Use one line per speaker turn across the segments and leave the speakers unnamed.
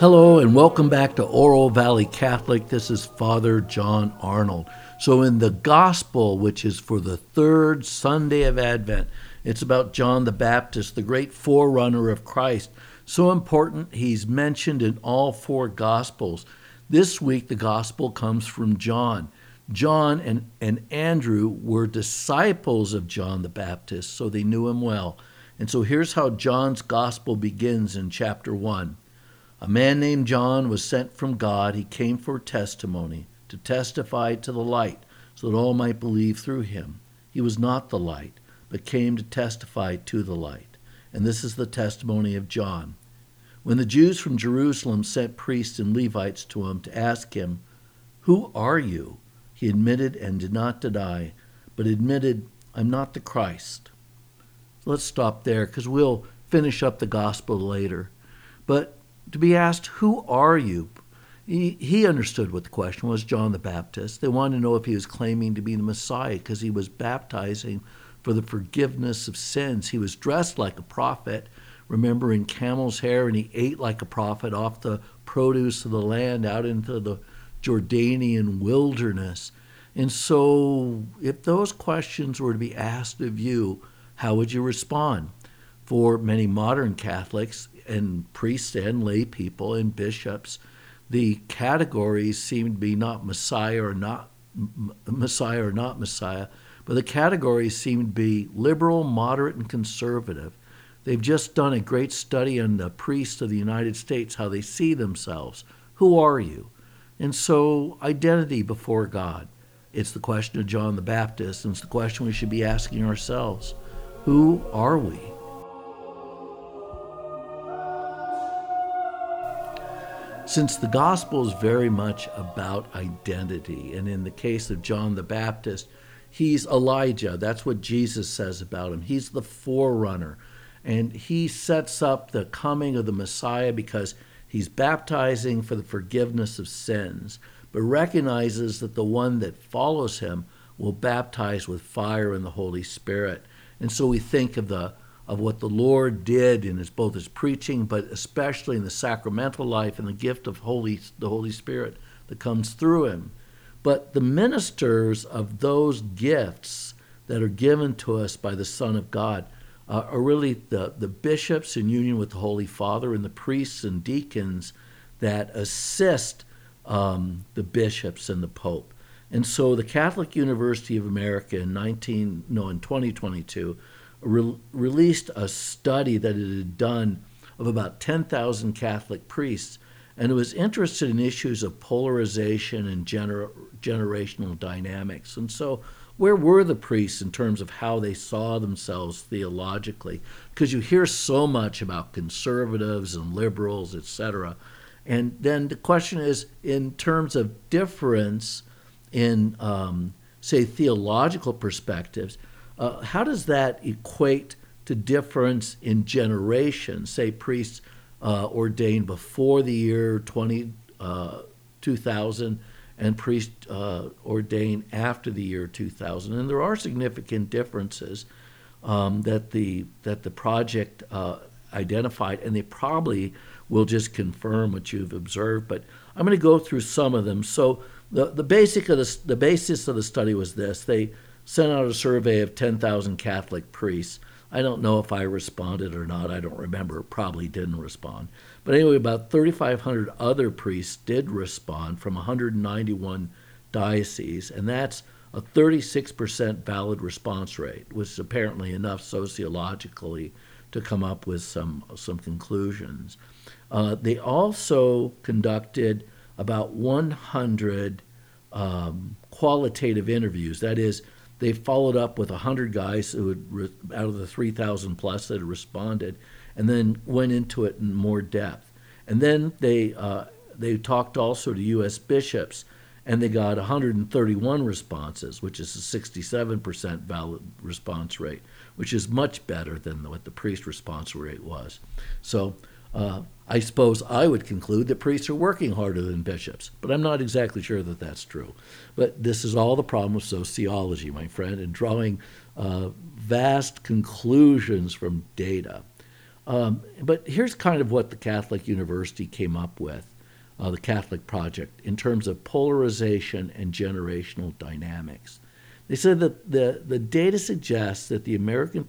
Hello and welcome back to Oro Valley Catholic. This is Father John Arnold. So, in the Gospel, which is for the third Sunday of Advent, it's about John the Baptist, the great forerunner of Christ. So important, he's mentioned in all four Gospels. This week, the Gospel comes from John. John and, and Andrew were disciples of John the Baptist, so they knew him well. And so here's how John's Gospel begins in chapter 1. A man named John was sent from God. He came for testimony, to testify to the light, so that all might believe through him. He was not the light, but came to testify to the light. And this is the testimony of John. When the Jews from Jerusalem sent priests and Levites to him to ask him, Who are you? He admitted and did not deny, but admitted, I'm not the Christ. Let's stop there because we'll finish up the gospel later. But to be asked, Who are you? He, he understood what the question was John the Baptist. They wanted to know if he was claiming to be the Messiah because he was baptizing for the forgiveness of sins. He was dressed like a prophet, remember, in camel's hair, and he ate like a prophet off the produce of the land out into the Jordanian wilderness. And so, if those questions were to be asked of you, how would you respond? For many modern Catholics, and priests and lay people and bishops, the categories seem to be not Messiah or not Messiah or not Messiah, but the categories seem to be liberal, moderate, and conservative. They've just done a great study on the priests of the United States, how they see themselves. Who are you? And so, identity before God. It's the question of John the Baptist, and it's the question we should be asking ourselves Who are we? Since the gospel is very much about identity, and in the case of John the Baptist, he's Elijah. That's what Jesus says about him. He's the forerunner. And he sets up the coming of the Messiah because he's baptizing for the forgiveness of sins, but recognizes that the one that follows him will baptize with fire and the Holy Spirit. And so we think of the of what the Lord did in his both his preaching, but especially in the sacramental life and the gift of Holy the Holy Spirit that comes through him. But the ministers of those gifts that are given to us by the Son of God uh, are really the, the bishops in union with the Holy Father and the priests and deacons that assist um, the bishops and the Pope. And so the Catholic University of America in 19 no in 2022 re- released a study that it had done of about 10,000 Catholic priests, and it was interested in issues of polarization and gener- generational dynamics. And so, where were the priests in terms of how they saw themselves theologically? Because you hear so much about conservatives and liberals, etc. And then the question is, in terms of difference in, um, say, theological perspectives, uh, how does that equate to difference in generations? Say priests uh, ordained before the year 20, uh, 2000 and priests uh, ordained after the year 2000. And there are significant differences um, that, the, that the project uh, identified, and they probably will just confirm what you've observed. But I'm going to go through some of them. So the, the, basic of the, the basis of the study was this. They sent out a survey of 10,000 Catholic priests. I don't know if I responded or not. I don't remember. Probably didn't respond. But anyway, about 3,500 other priests did respond from 191 dioceses, and that's a 36% valid response rate, which is apparently enough sociologically to come up with some, some conclusions. Uh, they also conducted about 100 um, qualitative interviews. That is, they followed up with 100 guys who had, re- out of the 3,000 plus that had responded, and then went into it in more depth. And then they, uh, they talked also to U.S. bishops, and they got 131 responses, which is a 67% valid response rate, which is much better than what the priest response rate was. So uh, I suppose I would conclude that priests are working harder than bishops, but I'm not exactly sure that that's true. But this is all the problem of sociology, my friend, and drawing uh, vast conclusions from data. Um, but here's kind of what the Catholic University came up with, uh, the Catholic Project, in terms of polarization and generational dynamics. They said that the, the data suggests that the American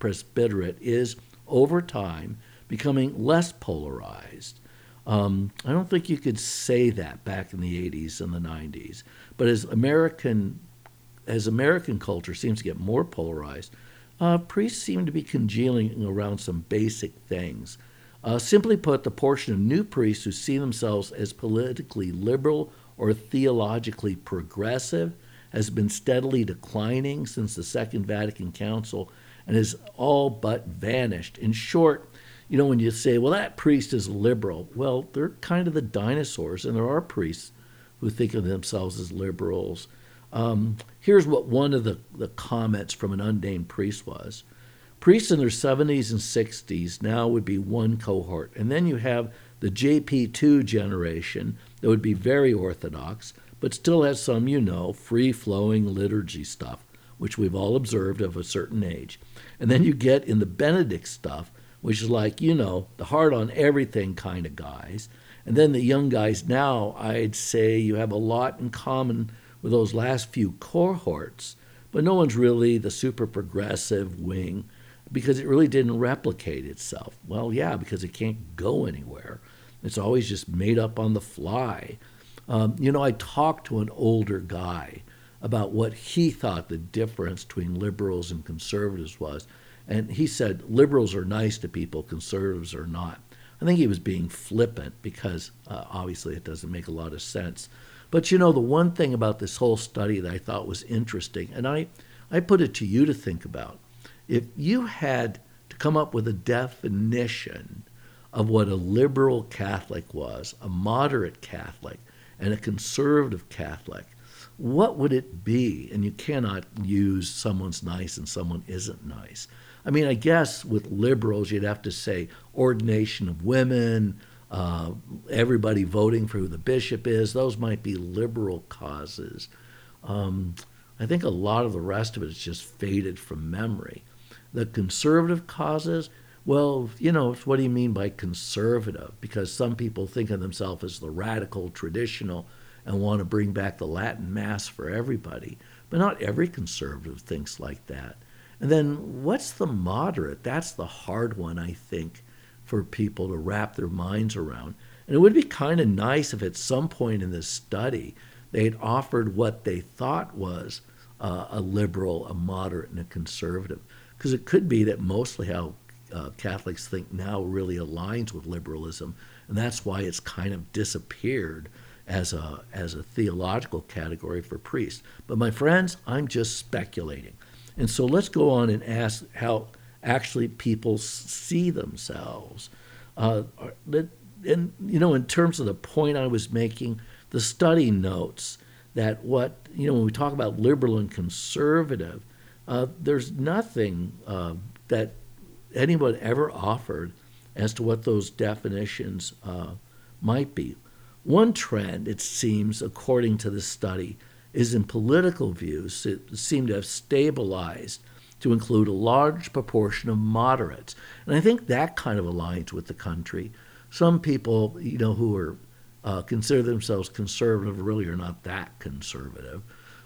presbyterate is, over time, becoming less polarized. Um, I don't think you could say that back in the 80s and the 90s. But as American, as American culture seems to get more polarized, uh, priests seem to be congealing around some basic things. Uh, simply put, the portion of new priests who see themselves as politically liberal or theologically progressive has been steadily declining since the Second Vatican Council and has all but vanished. In short, you know, when you say, well, that priest is liberal, well, they're kind of the dinosaurs, and there are priests who think of themselves as liberals. Um, here's what one of the, the comments from an unnamed priest was Priests in their 70s and 60s now would be one cohort, and then you have the JP2 generation that would be very orthodox, but still has some, you know, free flowing liturgy stuff, which we've all observed of a certain age. And then you get in the Benedict stuff, which is like, you know, the hard on everything kind of guys. And then the young guys now, I'd say you have a lot in common with those last few cohorts, but no one's really the super progressive wing because it really didn't replicate itself. Well, yeah, because it can't go anywhere. It's always just made up on the fly. Um, you know, I talked to an older guy about what he thought the difference between liberals and conservatives was. And he said, liberals are nice to people, conservatives are not. I think he was being flippant because uh, obviously it doesn't make a lot of sense. But you know, the one thing about this whole study that I thought was interesting, and I, I put it to you to think about if you had to come up with a definition of what a liberal Catholic was, a moderate Catholic, and a conservative Catholic, what would it be? And you cannot use someone's nice and someone isn't nice. I mean, I guess with liberals, you'd have to say ordination of women, uh, everybody voting for who the bishop is. Those might be liberal causes. Um, I think a lot of the rest of it is just faded from memory. The conservative causes, well, you know, what do you mean by conservative? Because some people think of themselves as the radical, traditional, and want to bring back the Latin Mass for everybody. But not every conservative thinks like that. And then what's the moderate? That's the hard one, I think for people to wrap their minds around. And it would be kind of nice if at some point in this study they had offered what they thought was uh, a liberal, a moderate, and a conservative. Because it could be that mostly how uh, Catholics think now really aligns with liberalism, and that's why it's kind of disappeared as a as a theological category for priests. But my friends, I'm just speculating. And so let's go on and ask how actually people see themselves. Uh, and, you know, in terms of the point I was making, the study notes that what, you know, when we talk about liberal and conservative, uh, there's nothing uh, that anyone ever offered as to what those definitions uh, might be. One trend, it seems, according to the study, is in political views. It seemed to have stabilized to include a large proportion of moderates. And I think that kind of aligns with the country. Some people, you know, who are uh, consider themselves conservative really are not that conservative,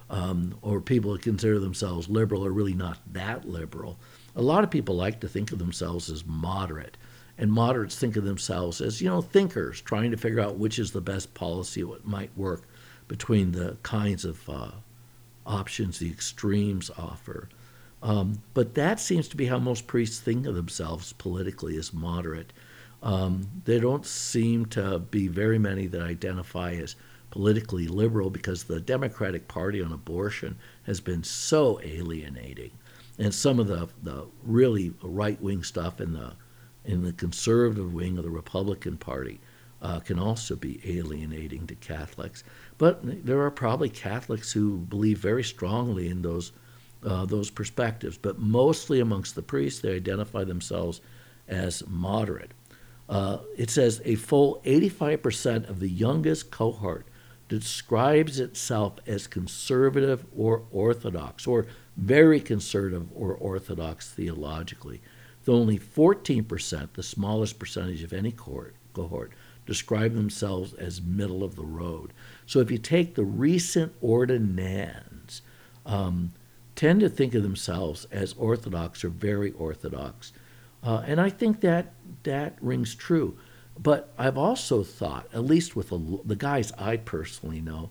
um, or people who consider themselves liberal are really not that liberal. A lot of people like to think of themselves as moderate, and moderates think of themselves as you know thinkers, trying to figure out which is the best policy, what might work between the kinds of uh, options the extremes offer. Um, but that seems to be how most priests think of themselves politically as moderate. Um, there don't seem to be very many that identify as politically liberal because the Democratic Party on abortion has been so alienating. And some of the, the really right wing stuff in the, in the conservative wing of the Republican Party uh, can also be alienating to Catholics. But there are probably Catholics who believe very strongly in those uh, those perspectives. But mostly amongst the priests, they identify themselves as moderate. Uh, it says a full 85% of the youngest cohort describes itself as conservative or orthodox, or very conservative or orthodox theologically. with only 14%, the smallest percentage of any cohort, cohort describe themselves as middle of the road. So if you take the recent ordinands, um, tend to think of themselves as orthodox or very orthodox. Uh, and I think that that rings true. But I've also thought, at least with the, the guys I personally know,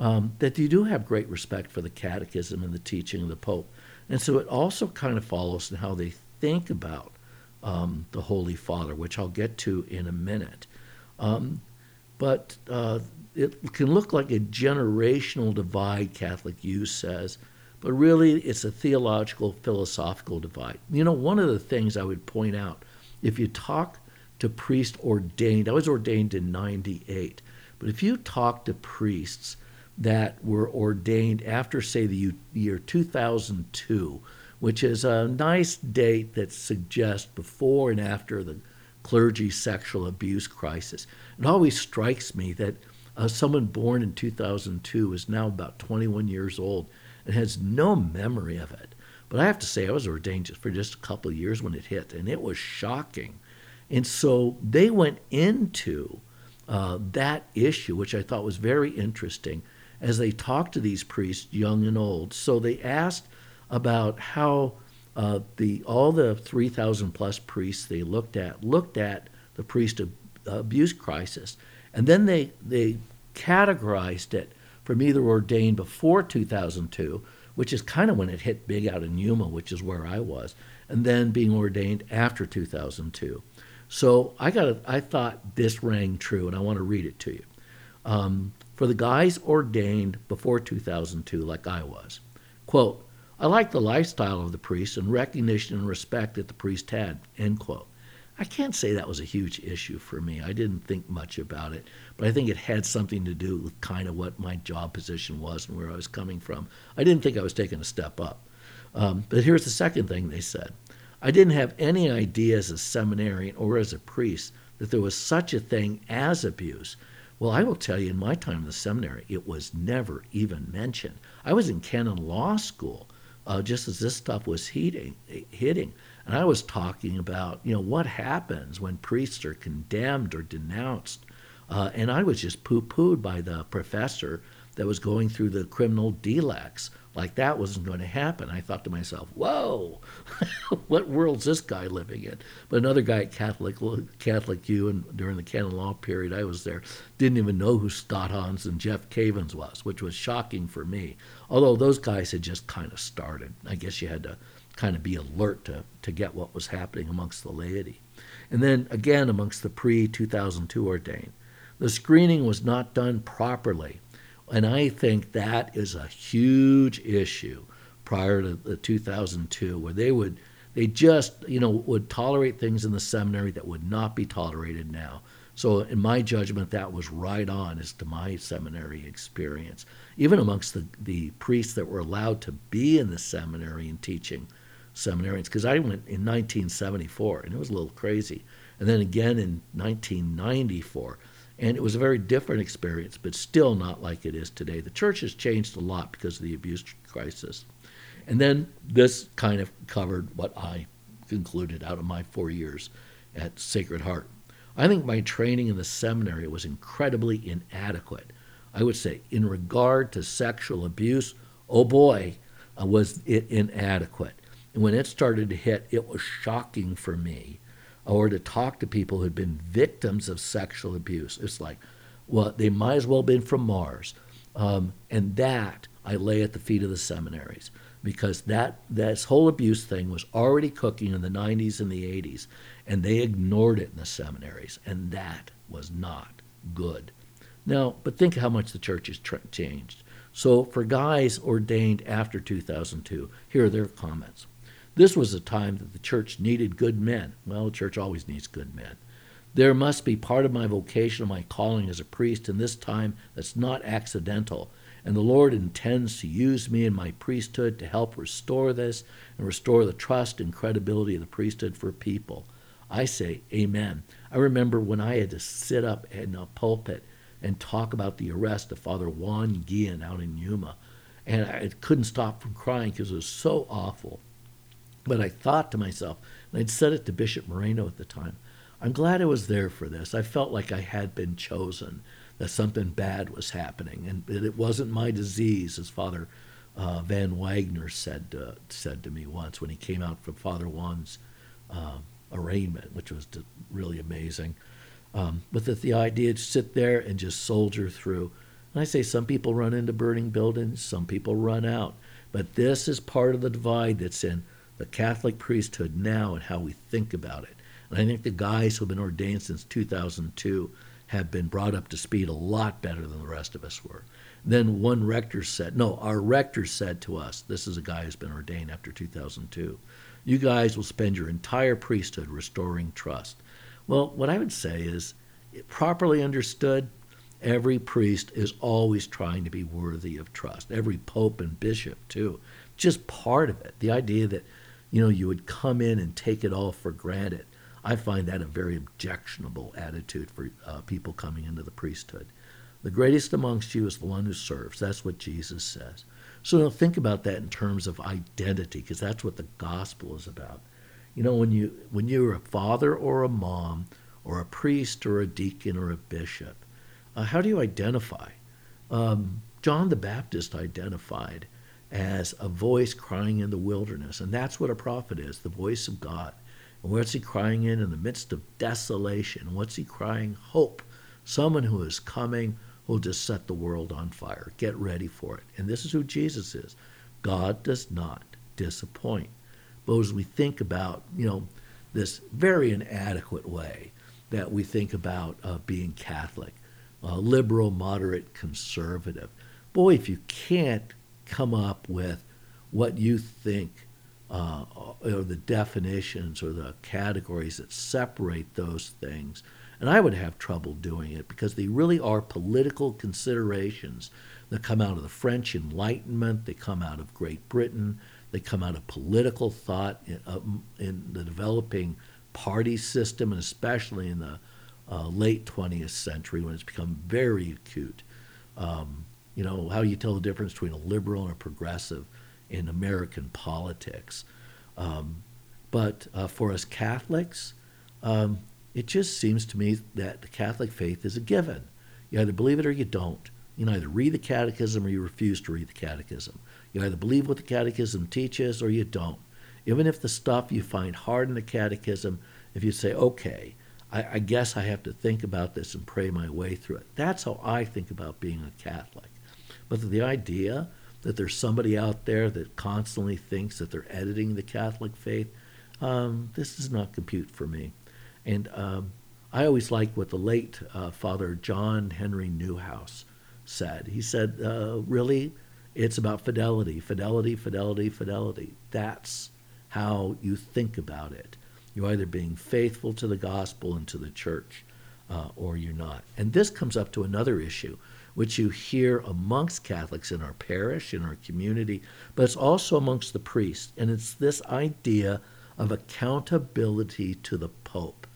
um, that you do have great respect for the catechism and the teaching of the Pope. And so it also kind of follows in how they think about um, the Holy Father, which I'll get to in a minute. Um, but uh, it can look like a generational divide, Catholic U says, but really it's a theological, philosophical divide. You know, one of the things I would point out if you talk to priests ordained, I was ordained in 98, but if you talk to priests that were ordained after, say, the year 2002, which is a nice date that suggests before and after the clergy sexual abuse crisis. It always strikes me that uh, someone born in 2002 is now about 21 years old and has no memory of it. But I have to say, I was ordained for just a couple of years when it hit, and it was shocking. And so they went into uh, that issue, which I thought was very interesting, as they talked to these priests, young and old. So they asked about how uh, the all the 3,000 plus priests they looked at looked at the priest abuse crisis, and then they they categorized it from either ordained before 2002, which is kind of when it hit big out in Yuma, which is where I was, and then being ordained after 2002. So I got I thought this rang true, and I want to read it to you. Um, for the guys ordained before 2002, like I was. Quote, I like the lifestyle of the priest and recognition and respect that the priest had, end quote. I can't say that was a huge issue for me. I didn't think much about it, but I think it had something to do with kind of what my job position was and where I was coming from. I didn't think I was taking a step up. Um, but here's the second thing they said I didn't have any idea as a seminarian or as a priest that there was such a thing as abuse well, I will tell you, in my time in the seminary, it was never even mentioned. I was in canon law school uh, just as this stuff was heating, hitting, and I was talking about, you know, what happens when priests are condemned or denounced. Uh, and I was just poo pooed by the professor that was going through the criminal delicts like that wasn't going to happen. I thought to myself, whoa, what world's this guy living in? But another guy at Catholic Catholic U, and during the canon law period I was there, didn't even know who Scott Hahn and Jeff Cavins was, which was shocking for me. Although those guys had just kind of started. I guess you had to kind of be alert to, to get what was happening amongst the laity. And then again, amongst the pre 2002 ordained, the screening was not done properly and I think that is a huge issue prior to the 2002, where they would they just you know would tolerate things in the seminary that would not be tolerated now. So in my judgment, that was right on as to my seminary experience. Even amongst the, the priests that were allowed to be in the seminary and teaching seminarians, because I went in 1974 and it was a little crazy. And then again in 1994. And it was a very different experience, but still not like it is today. The church has changed a lot because of the abuse crisis. And then this kind of covered what I concluded out of my four years at Sacred Heart. I think my training in the seminary was incredibly inadequate. I would say, in regard to sexual abuse, oh boy, uh, was it inadequate. And when it started to hit, it was shocking for me or to talk to people who'd been victims of sexual abuse. It's like, well, they might as well have been from Mars. Um, and that I lay at the feet of the seminaries because that this whole abuse thing was already cooking in the 90s and the 80s, and they ignored it in the seminaries, and that was not good. Now, but think how much the church has changed. So, for guys ordained after 2002, here are their comments. This was a time that the church needed good men. Well, the church always needs good men. There must be part of my vocation of my calling as a priest in this time that's not accidental. And the Lord intends to use me in my priesthood to help restore this and restore the trust and credibility of the priesthood for people. I say, Amen. I remember when I had to sit up in a pulpit and talk about the arrest of Father Juan Guillen out in Yuma. And I couldn't stop from crying because it was so awful. But I thought to myself, And I'd said it to Bishop Moreno at the time. I'm glad I was there for this. I felt like I had been chosen, that something bad was happening, and that it wasn't my disease, as Father uh, Van Wagner said uh, said to me once when he came out from Father Juan's uh, arraignment, which was really amazing. Um, but that the idea to sit there and just soldier through. And I say some people run into burning buildings, some people run out. But this is part of the divide that's in the Catholic priesthood now and how we think about it. And I think the guys who have been ordained since 2002 have been brought up to speed a lot better than the rest of us were. Then one rector said, no, our rector said to us, this is a guy who's been ordained after 2002, you guys will spend your entire priesthood restoring trust. Well, what I would say is, properly understood, every priest is always trying to be worthy of trust. Every pope and bishop, too. Just part of it. The idea that, you know, you would come in and take it all for granted. I find that a very objectionable attitude for uh, people coming into the priesthood. The greatest amongst you is the one who serves. That's what Jesus says. So now think about that in terms of identity, because that's what the gospel is about. You know, when you when you're a father or a mom, or a priest or a deacon or a bishop, uh, how do you identify? Um, John the Baptist identified as a voice crying in the wilderness, and that's what a prophet is, the voice of God. And what's he crying in in the midst of desolation? What's he crying? Hope. Someone who is coming who'll just set the world on fire. Get ready for it. And this is who Jesus is. God does not disappoint. But as we think about, you know, this very inadequate way that we think about uh, being Catholic, uh, liberal, moderate, conservative, boy, if you can't come up with what you think uh, or the definitions or the categories that separate those things. And I would have trouble doing it because they really are political considerations that come out of the French Enlightenment, they come out of Great Britain, they come out of political thought in, uh, in the developing party system, and especially in the uh, late 20th century when it's become very acute. Um, you know, how you tell the difference between a liberal and a progressive in American politics. Um, but uh, for us Catholics, um, it just seems to me that the Catholic faith is a given. You either believe it or you don't. You either read the catechism or you refuse to read the catechism. You either believe what the catechism teaches or you don't. Even if the stuff you find hard in the catechism, if you say, okay, I, I guess I have to think about this and pray my way through it. That's how I think about being a Catholic. But the idea that there's somebody out there that constantly thinks that they're editing the Catholic faith, um, this does not compute for me. And um, I always liked what the late uh, Father John Henry Neuhaus said. He said, uh, really, it's about fidelity, fidelity, fidelity, fidelity. That's how you think about it. You're either being faithful to the gospel and to the church, uh, or you're not. And this comes up to another issue which you hear amongst Catholics in our parish, in our community, but it's also amongst the priests. And it's this idea of accountability to the Pope.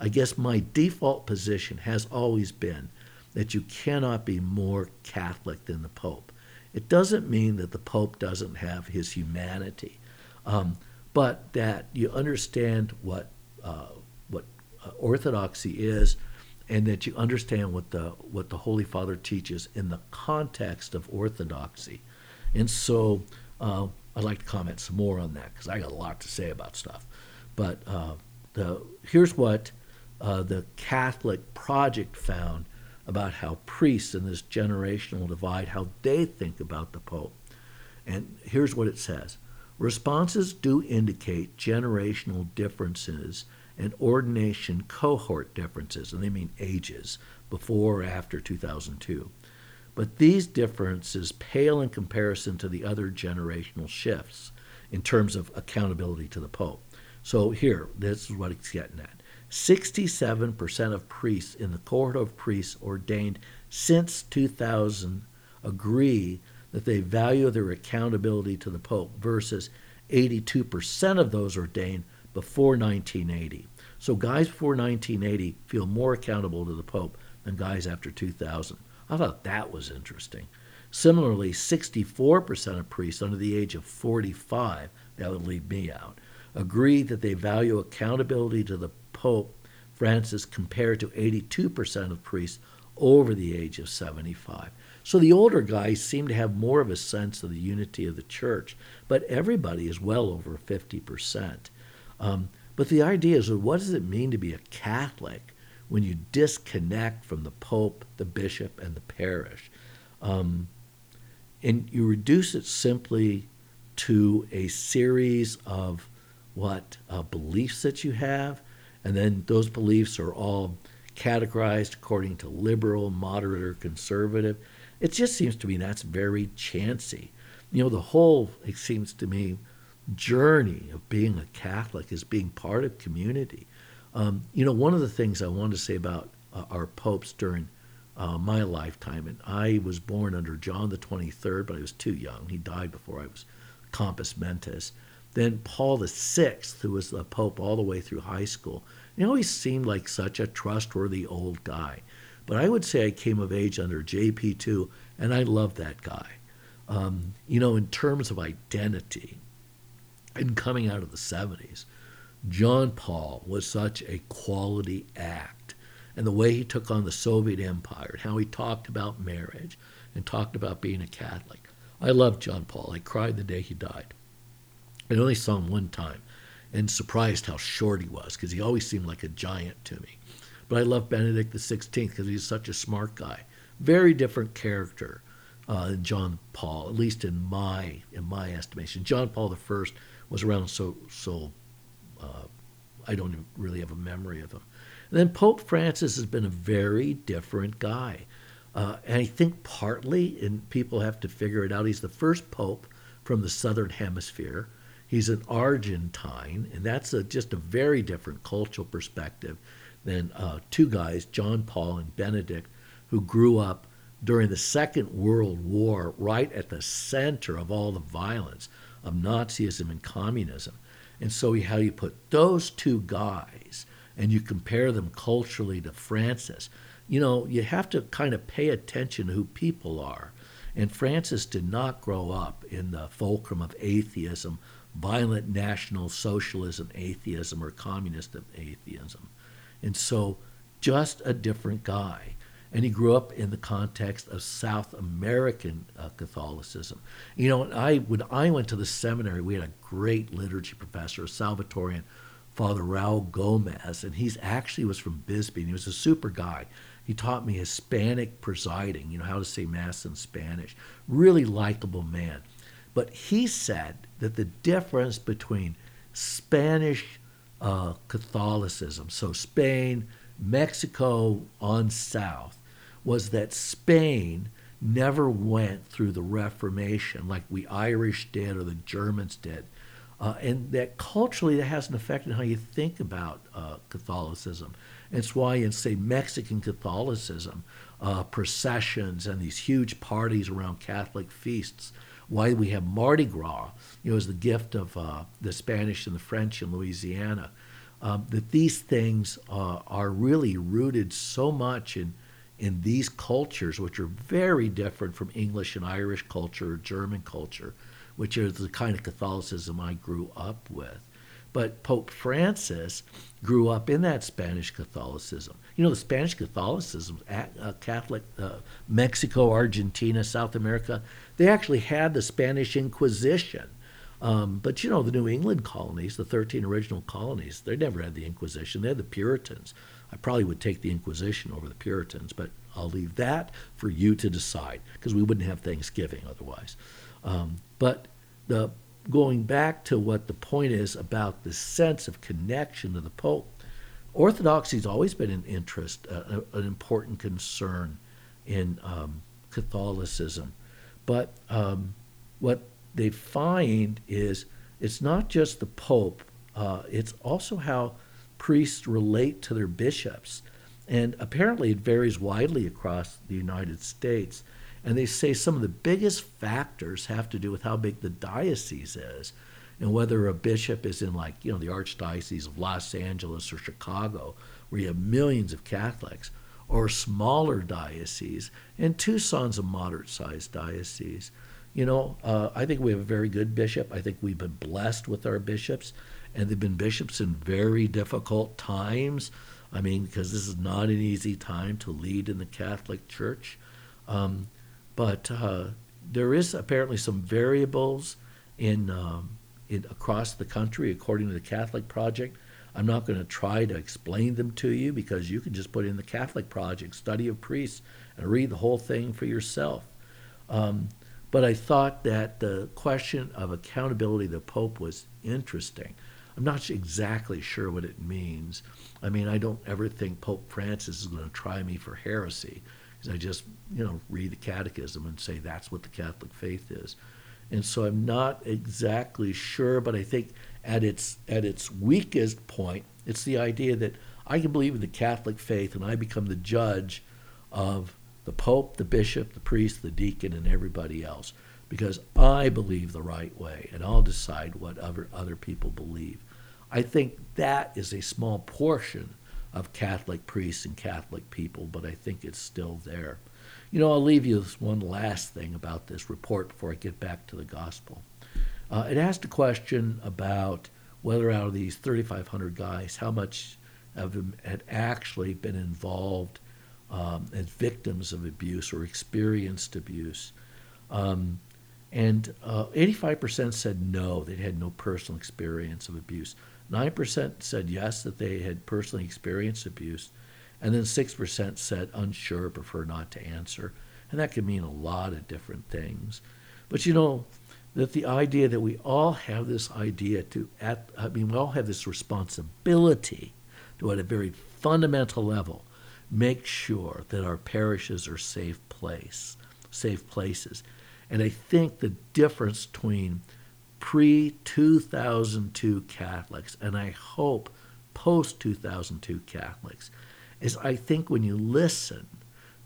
I guess my default position has always been that you cannot be more Catholic than the Pope. It doesn't mean that the Pope doesn't have his humanity, um, but that you understand what uh, what uh, orthodoxy is, and that you understand what the what the Holy Father teaches in the context of orthodoxy. And so uh, I'd like to comment some more on that because I got a lot to say about stuff. But uh, the here's what uh, the Catholic Project found about how priests in this generational divide how they think about the Pope. And here's what it says. Responses do indicate generational differences and ordination cohort differences, and they mean ages, before or after 2002. But these differences pale in comparison to the other generational shifts in terms of accountability to the Pope. So here, this is what it's getting at. 67% of priests in the cohort of priests ordained since 2000 agree that they value their accountability to the Pope versus 82% of those ordained before 1980. So guys before 1980 feel more accountable to the Pope than guys after 2000. I thought that was interesting. Similarly, 64% of priests under the age of 45, that would leave me out, agree that they value accountability to the Pope Francis compared to 82% of priests over the age of 75. So the older guys seem to have more of a sense of the unity of the church, but everybody is well over 50%. Um, but the idea is what does it mean to be a Catholic when you disconnect from the Pope, the bishop, and the parish? Um, and you reduce it simply to a series of what uh, beliefs that you have, and then those beliefs are all categorized according to liberal, moderate, or conservative. It just seems to me that's very chancy. You know, the whole, it seems to me, journey of being a Catholic is being part of community. Um, you know, one of the things I wanted to say about uh, our popes during uh, my lifetime, and I was born under John the 23rd, but I was too young. He died before I was compos mentis. Then Paul the Sixth, who was the pope all the way through high school, he always seemed like such a trustworthy old guy. But I would say I came of age under JP2, and I love that guy. Um, you know, in terms of identity, and coming out of the 70s, John Paul was such a quality act. And the way he took on the Soviet Empire, and how he talked about marriage and talked about being a Catholic. I loved John Paul. I cried the day he died. I only saw him one time and surprised how short he was because he always seemed like a giant to me. But I love Benedict XVI because he's such a smart guy. Very different character uh, John Paul, at least in my in my estimation. John Paul I was around so so uh, I don't really have a memory of him. And then Pope Francis has been a very different guy. Uh, and I think partly, and people have to figure it out, he's the first pope from the southern hemisphere. He's an Argentine, and that's a, just a very different cultural perspective than uh, two guys, John Paul and Benedict, who grew up during the Second World War right at the center of all the violence of Nazism and communism. And so how you put those two guys and you compare them culturally to Francis, you know, you have to kind of pay attention to who people are. And Francis did not grow up in the fulcrum of atheism, violent National Socialism atheism, or communist atheism. And so, just a different guy and he grew up in the context of South American uh, Catholicism. You know, I when I went to the seminary, we had a great liturgy professor, a Salvatorian, Father Raul Gomez, and he's actually was from Bisbee. And he was a super guy. He taught me Hispanic presiding, you know, how to say Mass in Spanish. Really likable man. But he said that the difference between Spanish uh, Catholicism, so Spain, Mexico on south, was that Spain never went through the Reformation like we Irish did or the Germans did. Uh, and that culturally that has an effect on how you think about uh, Catholicism. it's why in, say, Mexican Catholicism, uh, processions and these huge parties around Catholic feasts, why we have Mardi Gras, you know, as the gift of uh, the Spanish and the French in Louisiana, um, that these things uh, are really rooted so much in in these cultures, which are very different from English and Irish culture or German culture, which is the kind of Catholicism I grew up with. But Pope Francis grew up in that Spanish Catholicism. You know, the Spanish Catholicism, uh, Catholic, uh, Mexico, Argentina, South America, they actually had the Spanish Inquisition. Um, but you know, the New England colonies, the 13 original colonies, they never had the Inquisition. They had the Puritans. I probably would take the Inquisition over the Puritans, but I'll leave that for you to decide because we wouldn't have Thanksgiving otherwise. Um, but the going back to what the point is about the sense of connection to the Pope, Orthodoxy has always been an interest, uh, an important concern in um, Catholicism. But um, what they find is it's not just the Pope, uh, it's also how priests relate to their bishops. And apparently, it varies widely across the United States. And they say some of the biggest factors have to do with how big the diocese is and whether a bishop is in, like, you know, the Archdiocese of Los Angeles or Chicago, where you have millions of Catholics, or smaller dioceses. And Tucson's a moderate sized diocese. You know, uh, I think we have a very good bishop. I think we've been blessed with our bishops. And they've been bishops in very difficult times. I mean, because this is not an easy time to lead in the Catholic Church. Um, but uh, there is apparently some variables in, um, in across the country according to the Catholic Project. I'm not going to try to explain them to you because you can just put in the Catholic Project, study of priests, and read the whole thing for yourself. Um, but I thought that the question of accountability of the Pope was interesting. I'm not exactly sure what it means. I mean, I don't ever think Pope Francis is going to try me for heresy because I just, you know, read the catechism and say that's what the Catholic faith is. And so I'm not exactly sure, but I think at its at its weakest point, it's the idea that I can believe in the Catholic faith and I become the judge of the Pope, the bishop, the priest, the deacon, and everybody else because I believe the right way and I'll decide what other, other people believe. I think that is a small portion of Catholic priests and Catholic people, but I think it's still there. You know, I'll leave you with one last thing about this report before I get back to the gospel. Uh, it asked a question about whether out of these 3,500 guys, how much of them had actually been involved um, as victims of abuse or experienced abuse. Um, and uh, 85% said no, they had no personal experience of abuse. 9% said yes, that they had personally experienced abuse. And then 6% said unsure, prefer not to answer. And that could mean a lot of different things. But you know, that the idea that we all have this idea to, at, I mean, we all have this responsibility to, at a very fundamental level, make sure that our parishes are safe place, safe places. And I think the difference between pre 2002 Catholics and I hope post 2002 Catholics is I think when you listen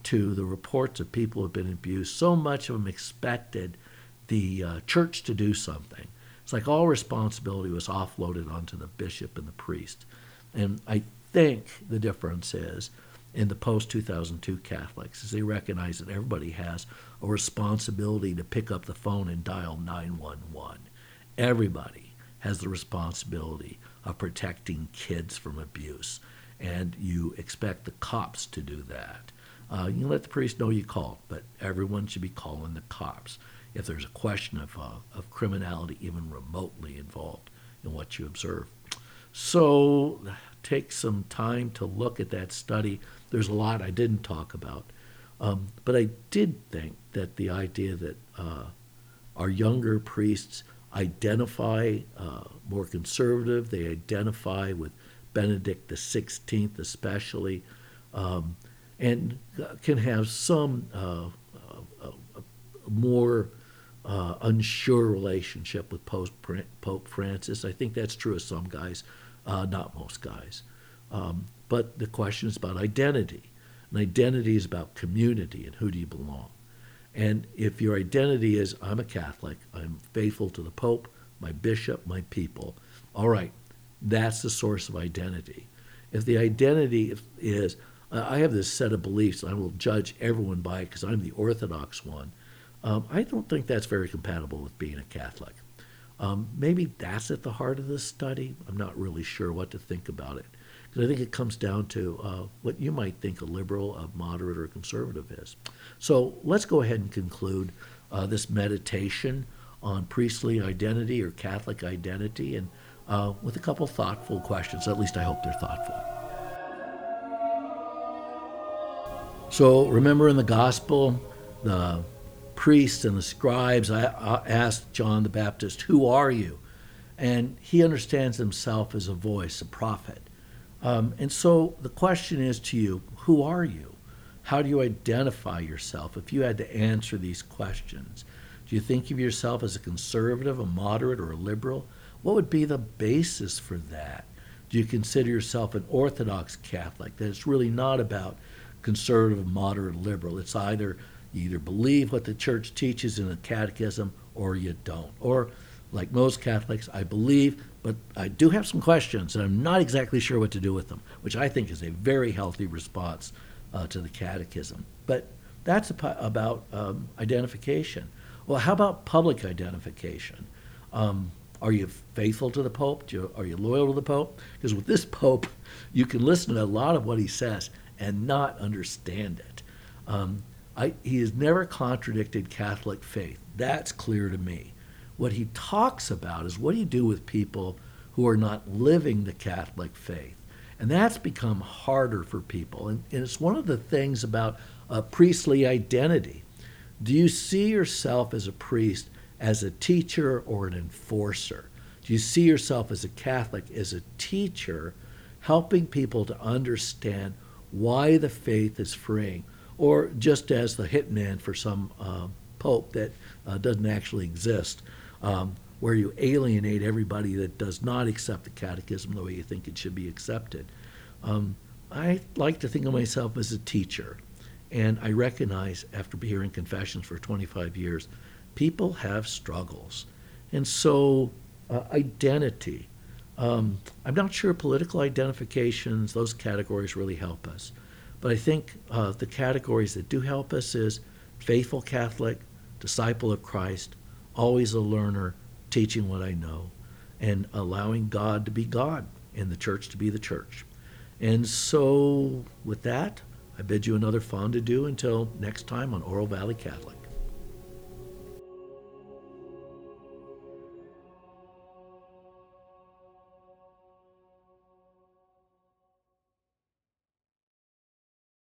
to the reports of people who have been abused, so much of them expected the uh, church to do something. It's like all responsibility was offloaded onto the bishop and the priest. And I think the difference is in the post 2002 Catholics is they recognize that everybody has a responsibility to pick up the phone and dial 911. Everybody has the responsibility of protecting kids from abuse, and you expect the cops to do that. Uh, you let the priest know you called, but everyone should be calling the cops if there's a question of, uh, of criminality even remotely involved in what you observe. So take some time to look at that study. There's a lot I didn't talk about, um, but I did think that the idea that uh, our younger priests identify uh, more conservative, they identify with Benedict XVI especially, um, and can have some uh, uh, uh more uh, unsure relationship with Pope Francis. I think that's true of some guys, not most guys. Um, but the question is about identity. And identity is about community and who do you belong. And if your identity is, I'm a Catholic, I'm faithful to the Pope, my bishop, my people, all right, that's the source of identity. If the identity is, I have this set of beliefs, I will judge everyone by it because I'm the Orthodox one um, I don't think that's very compatible with being a Catholic. Um, maybe that's at the heart of this study. I'm not really sure what to think about it. Because I think it comes down to uh, what you might think a liberal, a moderate, or a conservative is. So let's go ahead and conclude uh, this meditation on priestly identity or Catholic identity and uh, with a couple thoughtful questions. At least I hope they're thoughtful. So remember in the gospel, the priests and the scribes asked John the Baptist, Who are you? And he understands himself as a voice, a prophet. Um, and so the question is to you Who are you? How do you identify yourself if you had to answer these questions? Do you think of yourself as a conservative, a moderate, or a liberal? What would be the basis for that? Do you consider yourself an Orthodox Catholic? That it's really not about conservative, moderate, liberal. It's either you either believe what the church teaches in the catechism or you don't. Or, like most Catholics, I believe, but I do have some questions and I'm not exactly sure what to do with them, which I think is a very healthy response uh, to the catechism. But that's about um, identification. Well, how about public identification? Um, Are you faithful to the Pope? You, are you loyal to the Pope? Because with this Pope, you can listen to a lot of what he says and not understand it. Um, I, he has never contradicted Catholic faith. That's clear to me. What he talks about is what do you do with people who are not living the Catholic faith? And that's become harder for people. And, and it's one of the things about a priestly identity. Do you see yourself as a priest as a teacher or an enforcer? Do you see yourself as a Catholic as a teacher helping people to understand why the faith is freeing? Or just as the hitman for some uh, pope that uh, doesn't actually exist, um, where you alienate everybody that does not accept the catechism the way you think it should be accepted. Um, I like to think of myself as a teacher. And I recognize after hearing confessions for 25 years, people have struggles. And so, uh, identity. Um, I'm not sure political identifications, those categories really help us. But I think uh, the categories that do help us is faithful Catholic, disciple of Christ, always a learner, teaching what I know, and allowing God to be God and the church to be the church. And so, with that, I bid you another fond adieu until next time on Oro Valley Catholic.